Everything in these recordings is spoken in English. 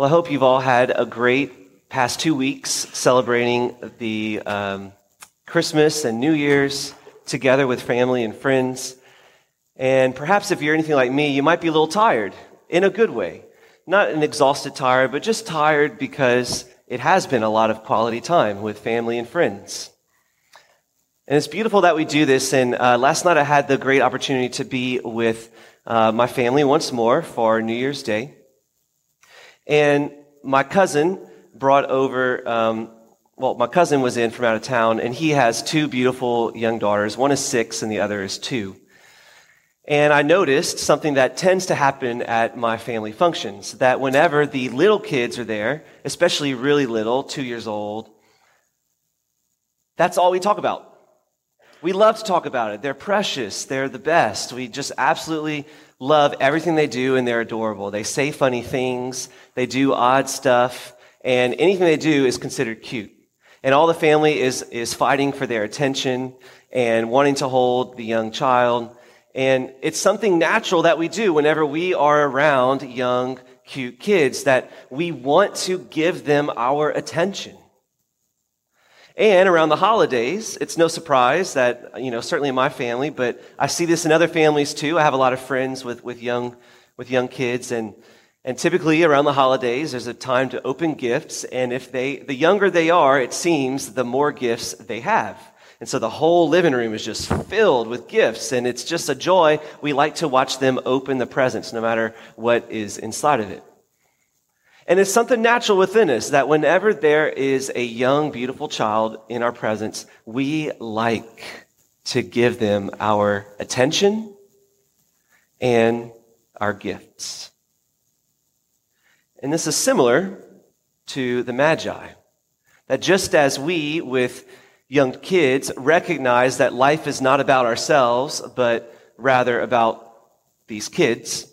Well, I hope you've all had a great past two weeks celebrating the um, Christmas and New Year's together with family and friends. And perhaps if you're anything like me, you might be a little tired in a good way. Not an exhausted tired, but just tired because it has been a lot of quality time with family and friends. And it's beautiful that we do this. And uh, last night I had the great opportunity to be with uh, my family once more for New Year's Day. And my cousin brought over, um, well, my cousin was in from out of town, and he has two beautiful young daughters. One is six, and the other is two. And I noticed something that tends to happen at my family functions that whenever the little kids are there, especially really little, two years old, that's all we talk about. We love to talk about it. They're precious. They're the best. We just absolutely love everything they do and they're adorable. They say funny things. They do odd stuff. And anything they do is considered cute. And all the family is, is fighting for their attention and wanting to hold the young child. And it's something natural that we do whenever we are around young, cute kids that we want to give them our attention. And around the holidays, it's no surprise that, you know, certainly in my family, but I see this in other families too. I have a lot of friends with, with young, with young kids and, and typically around the holidays, there's a time to open gifts. And if they, the younger they are, it seems, the more gifts they have. And so the whole living room is just filled with gifts and it's just a joy. We like to watch them open the presents no matter what is inside of it. And it's something natural within us that whenever there is a young, beautiful child in our presence, we like to give them our attention and our gifts. And this is similar to the Magi. That just as we, with young kids, recognize that life is not about ourselves, but rather about these kids,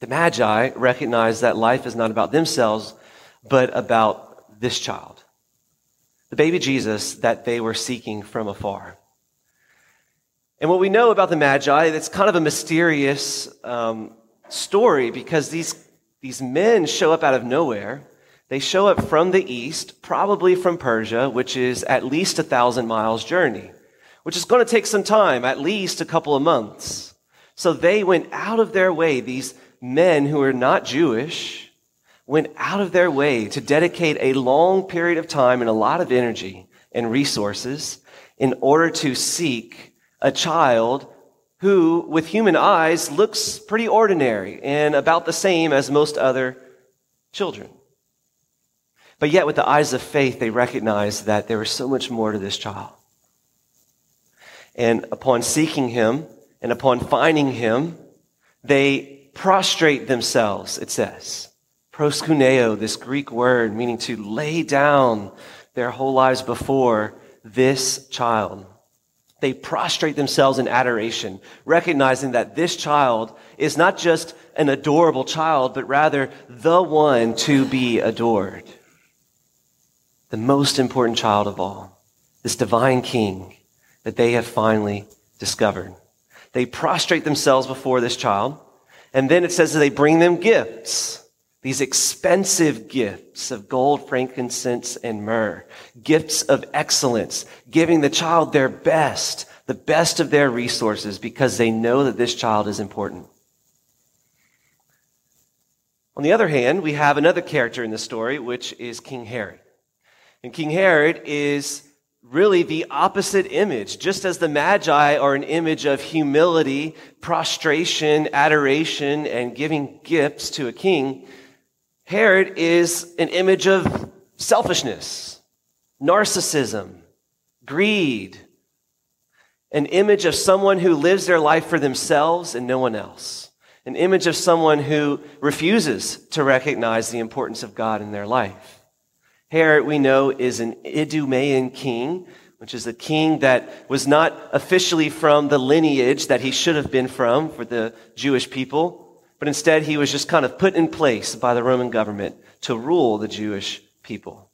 the Magi recognize that life is not about themselves, but about this child, the baby Jesus that they were seeking from afar. And what we know about the Magi, it's kind of a mysterious um, story because these, these men show up out of nowhere. They show up from the east, probably from Persia, which is at least a thousand miles journey, which is going to take some time, at least a couple of months. So they went out of their way, these men who are not Jewish went out of their way to dedicate a long period of time and a lot of energy and resources in order to seek a child who, with human eyes, looks pretty ordinary and about the same as most other children. But yet, with the eyes of faith, they recognized that there was so much more to this child. And upon seeking him and upon finding him, they prostrate themselves, it says. Proskuneo, this Greek word meaning to lay down their whole lives before this child. They prostrate themselves in adoration, recognizing that this child is not just an adorable child, but rather the one to be adored. The most important child of all, this divine king that they have finally discovered. They prostrate themselves before this child. And then it says that they bring them gifts, these expensive gifts of gold, frankincense, and myrrh, gifts of excellence, giving the child their best, the best of their resources, because they know that this child is important. On the other hand, we have another character in the story, which is King Herod. And King Herod is really the opposite image. Just as the Magi are an image of humility, prostration, adoration, and giving gifts to a king, Herod is an image of selfishness, narcissism, greed, an image of someone who lives their life for themselves and no one else, an image of someone who refuses to recognize the importance of God in their life. Herod, we know, is an Idumean king, which is a king that was not officially from the lineage that he should have been from for the Jewish people, but instead he was just kind of put in place by the Roman government to rule the Jewish people.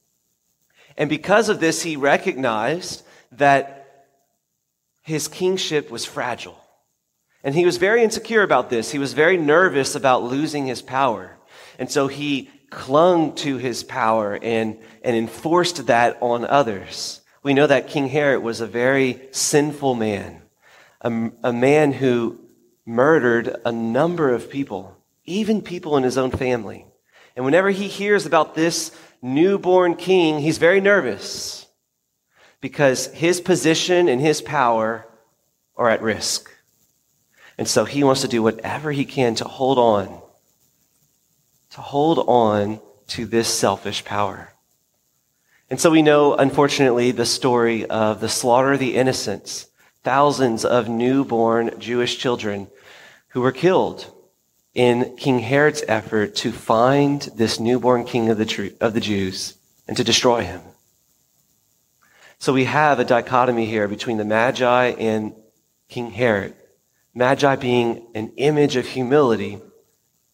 And because of this, he recognized that his kingship was fragile. And he was very insecure about this. He was very nervous about losing his power. And so he clung to his power and, and enforced that on others. We know that King Herod was a very sinful man, a, a man who murdered a number of people, even people in his own family. And whenever he hears about this newborn king, he's very nervous because his position and his power are at risk. And so he wants to do whatever he can to hold on, to hold on to this selfish power. And so we know, unfortunately, the story of the slaughter of the innocents, thousands of newborn Jewish children who were killed in King Herod's effort to find this newborn king of the, of the Jews and to destroy him. So we have a dichotomy here between the Magi and King Herod. Magi being an image of humility,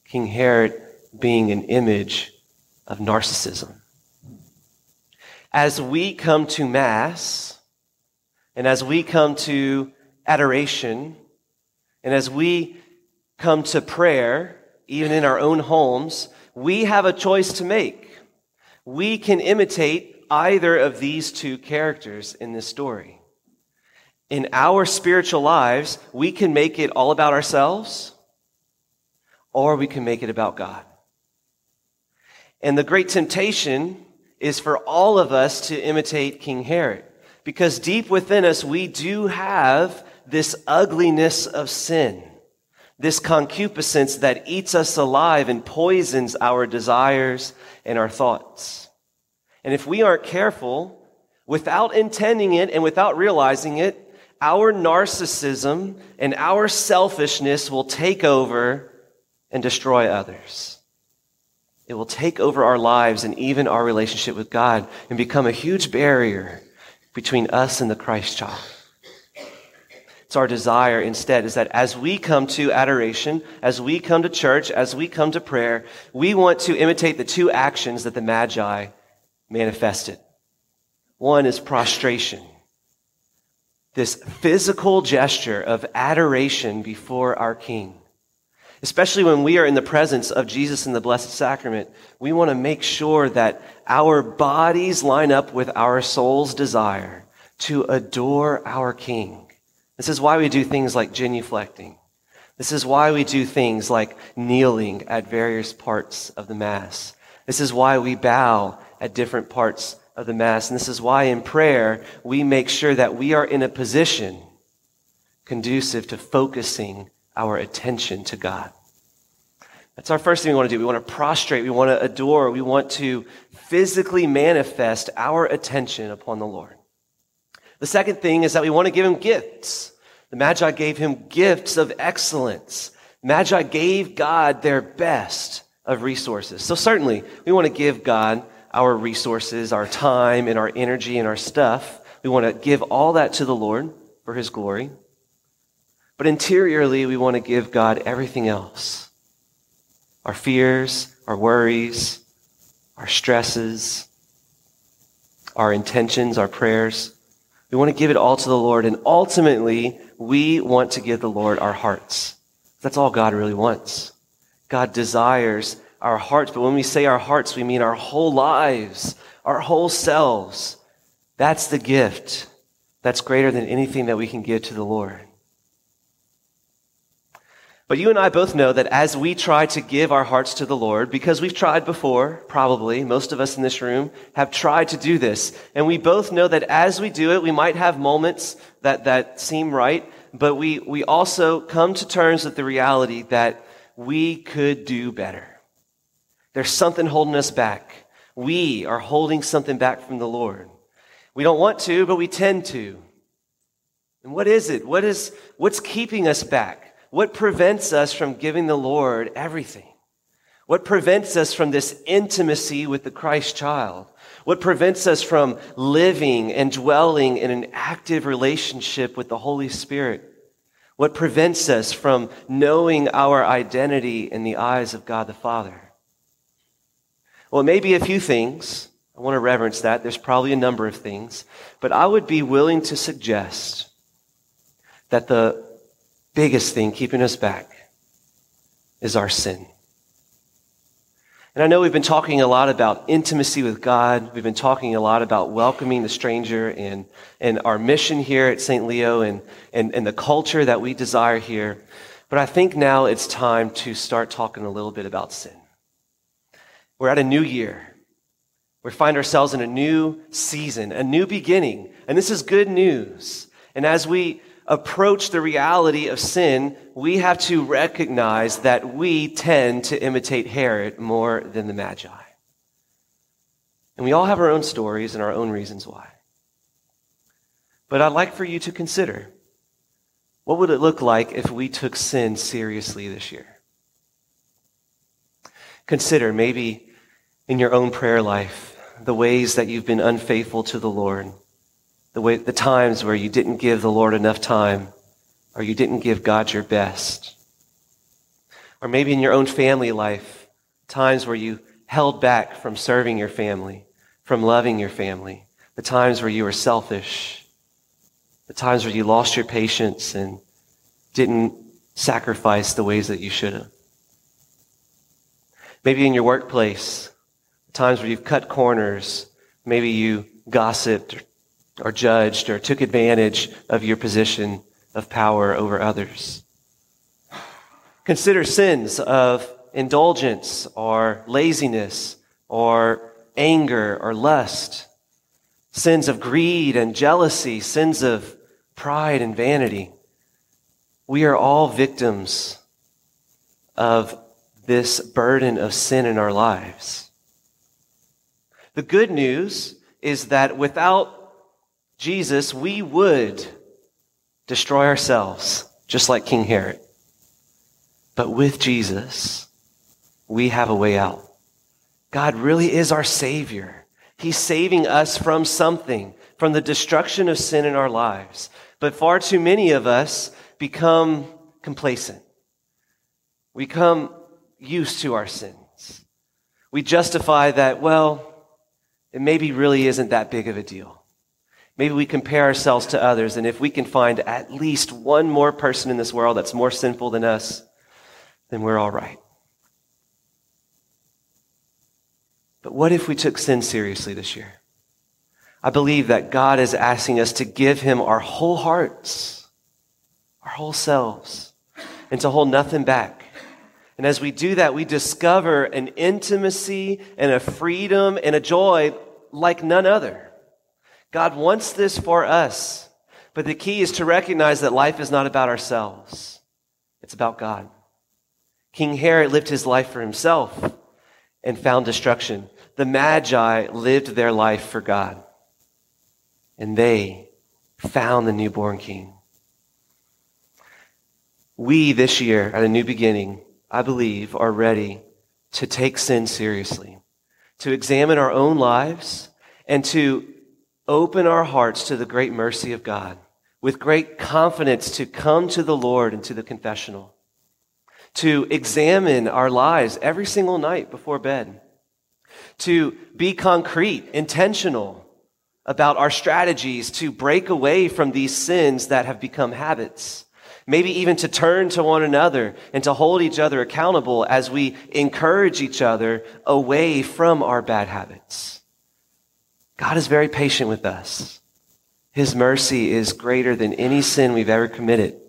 King Herod being an image of narcissism. As we come to Mass, and as we come to adoration, and as we come to prayer, even in our own homes, we have a choice to make. We can imitate either of these two characters in this story. In our spiritual lives, we can make it all about ourselves, or we can make it about God. And the great temptation is for all of us to imitate King Herod, because deep within us, we do have this ugliness of sin this concupiscence that eats us alive and poisons our desires and our thoughts. And if we aren't careful, without intending it and without realizing it, our narcissism and our selfishness will take over and destroy others. It will take over our lives and even our relationship with God and become a huge barrier between us and the Christ child. It's our desire instead is that as we come to adoration, as we come to church, as we come to prayer, we want to imitate the two actions that the Magi manifested. One is prostration. This physical gesture of adoration before our King. Especially when we are in the presence of Jesus in the Blessed Sacrament, we want to make sure that our bodies line up with our soul's desire to adore our King. This is why we do things like genuflecting. This is why we do things like kneeling at various parts of the Mass. This is why we bow at different parts of the Mass. And this is why in prayer we make sure that we are in a position conducive to focusing our attention to God. That's our first thing we want to do. We want to prostrate. We want to adore. We want to physically manifest our attention upon the Lord. The second thing is that we want to give him gifts. The Magi gave him gifts of excellence. Magi gave God their best of resources. So certainly, we want to give God our resources, our time, and our energy, and our stuff. We want to give all that to the Lord for his glory. But interiorly, we want to give God everything else our fears, our worries, our stresses, our intentions, our prayers. We want to give it all to the Lord. And ultimately, we want to give the Lord our hearts. That's all God really wants. God desires our hearts. But when we say our hearts, we mean our whole lives, our whole selves. That's the gift that's greater than anything that we can give to the Lord. But you and I both know that as we try to give our hearts to the Lord, because we've tried before, probably, most of us in this room have tried to do this. And we both know that as we do it, we might have moments that, that seem right, but we, we also come to terms with the reality that we could do better. There's something holding us back. We are holding something back from the Lord. We don't want to, but we tend to. And what is it? What is, what's keeping us back? What prevents us from giving the Lord everything? What prevents us from this intimacy with the Christ child? What prevents us from living and dwelling in an active relationship with the Holy Spirit? What prevents us from knowing our identity in the eyes of God the Father? Well, it may be a few things. I want to reverence that. There's probably a number of things. But I would be willing to suggest that the biggest thing keeping us back is our sin. And I know we've been talking a lot about intimacy with God. We've been talking a lot about welcoming the stranger and, and our mission here at St. Leo and, and, and the culture that we desire here. But I think now it's time to start talking a little bit about sin. We're at a new year. We find ourselves in a new season, a new beginning. And this is good news. And as we approach the reality of sin, we have to recognize that we tend to imitate Herod more than the Magi. And we all have our own stories and our own reasons why. But I'd like for you to consider what would it look like if we took sin seriously this year? Consider maybe in your own prayer life the ways that you've been unfaithful to the Lord the way, the times where you didn't give the Lord enough time or you didn't give God your best. Or maybe in your own family life, times where you held back from serving your family, from loving your family, the times where you were selfish, the times where you lost your patience and didn't sacrifice the ways that you should have. Maybe in your workplace, times where you've cut corners, maybe you gossiped or judged or took advantage of your position of power over others. Consider sins of indulgence or laziness or anger or lust, sins of greed and jealousy, sins of pride and vanity. We are all victims of this burden of sin in our lives. The good news is that without Jesus, we would destroy ourselves, just like King Herod. But with Jesus, we have a way out. God really is our Savior. He's saving us from something, from the destruction of sin in our lives. But far too many of us become complacent. We come used to our sins. We justify that, well, it maybe really isn't that big of a deal. Maybe we compare ourselves to others, and if we can find at least one more person in this world that's more sinful than us, then we're all right. But what if we took sin seriously this year? I believe that God is asking us to give Him our whole hearts, our whole selves, and to hold nothing back. And as we do that, we discover an intimacy and a freedom and a joy like none other. God wants this for us. But the key is to recognize that life is not about ourselves. It's about God. King Herod lived his life for himself and found destruction. The Magi lived their life for God. And they found the newborn king. We this year at a new beginning, I believe, are ready to take sin seriously, to examine our own lives and to open our hearts to the great mercy of God with great confidence to come to the Lord and to the confessional, to examine our lives every single night before bed, to be concrete, intentional about our strategies to break away from these sins that have become habits. Maybe even to turn to one another and to hold each other accountable as we encourage each other away from our bad habits. God is very patient with us. His mercy is greater than any sin we've ever committed.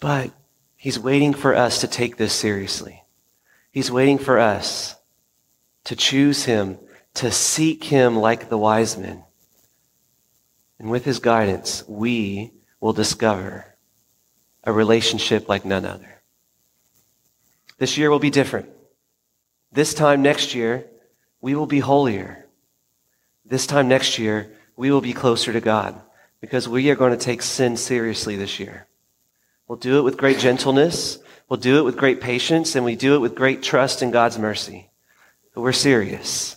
But He's waiting for us to take this seriously. He's waiting for us to choose Him, to seek Him like the wise men. And with His guidance, we will discover a relationship like none other. This year will be different. This time next year, we will be holier this time next year, we will be closer to God because we are going to take sin seriously this year. We'll do it with great gentleness. We'll do it with great patience and we do it with great trust in God's mercy. But we're serious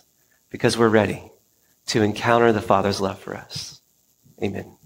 because we're ready to encounter the Father's love for us. Amen.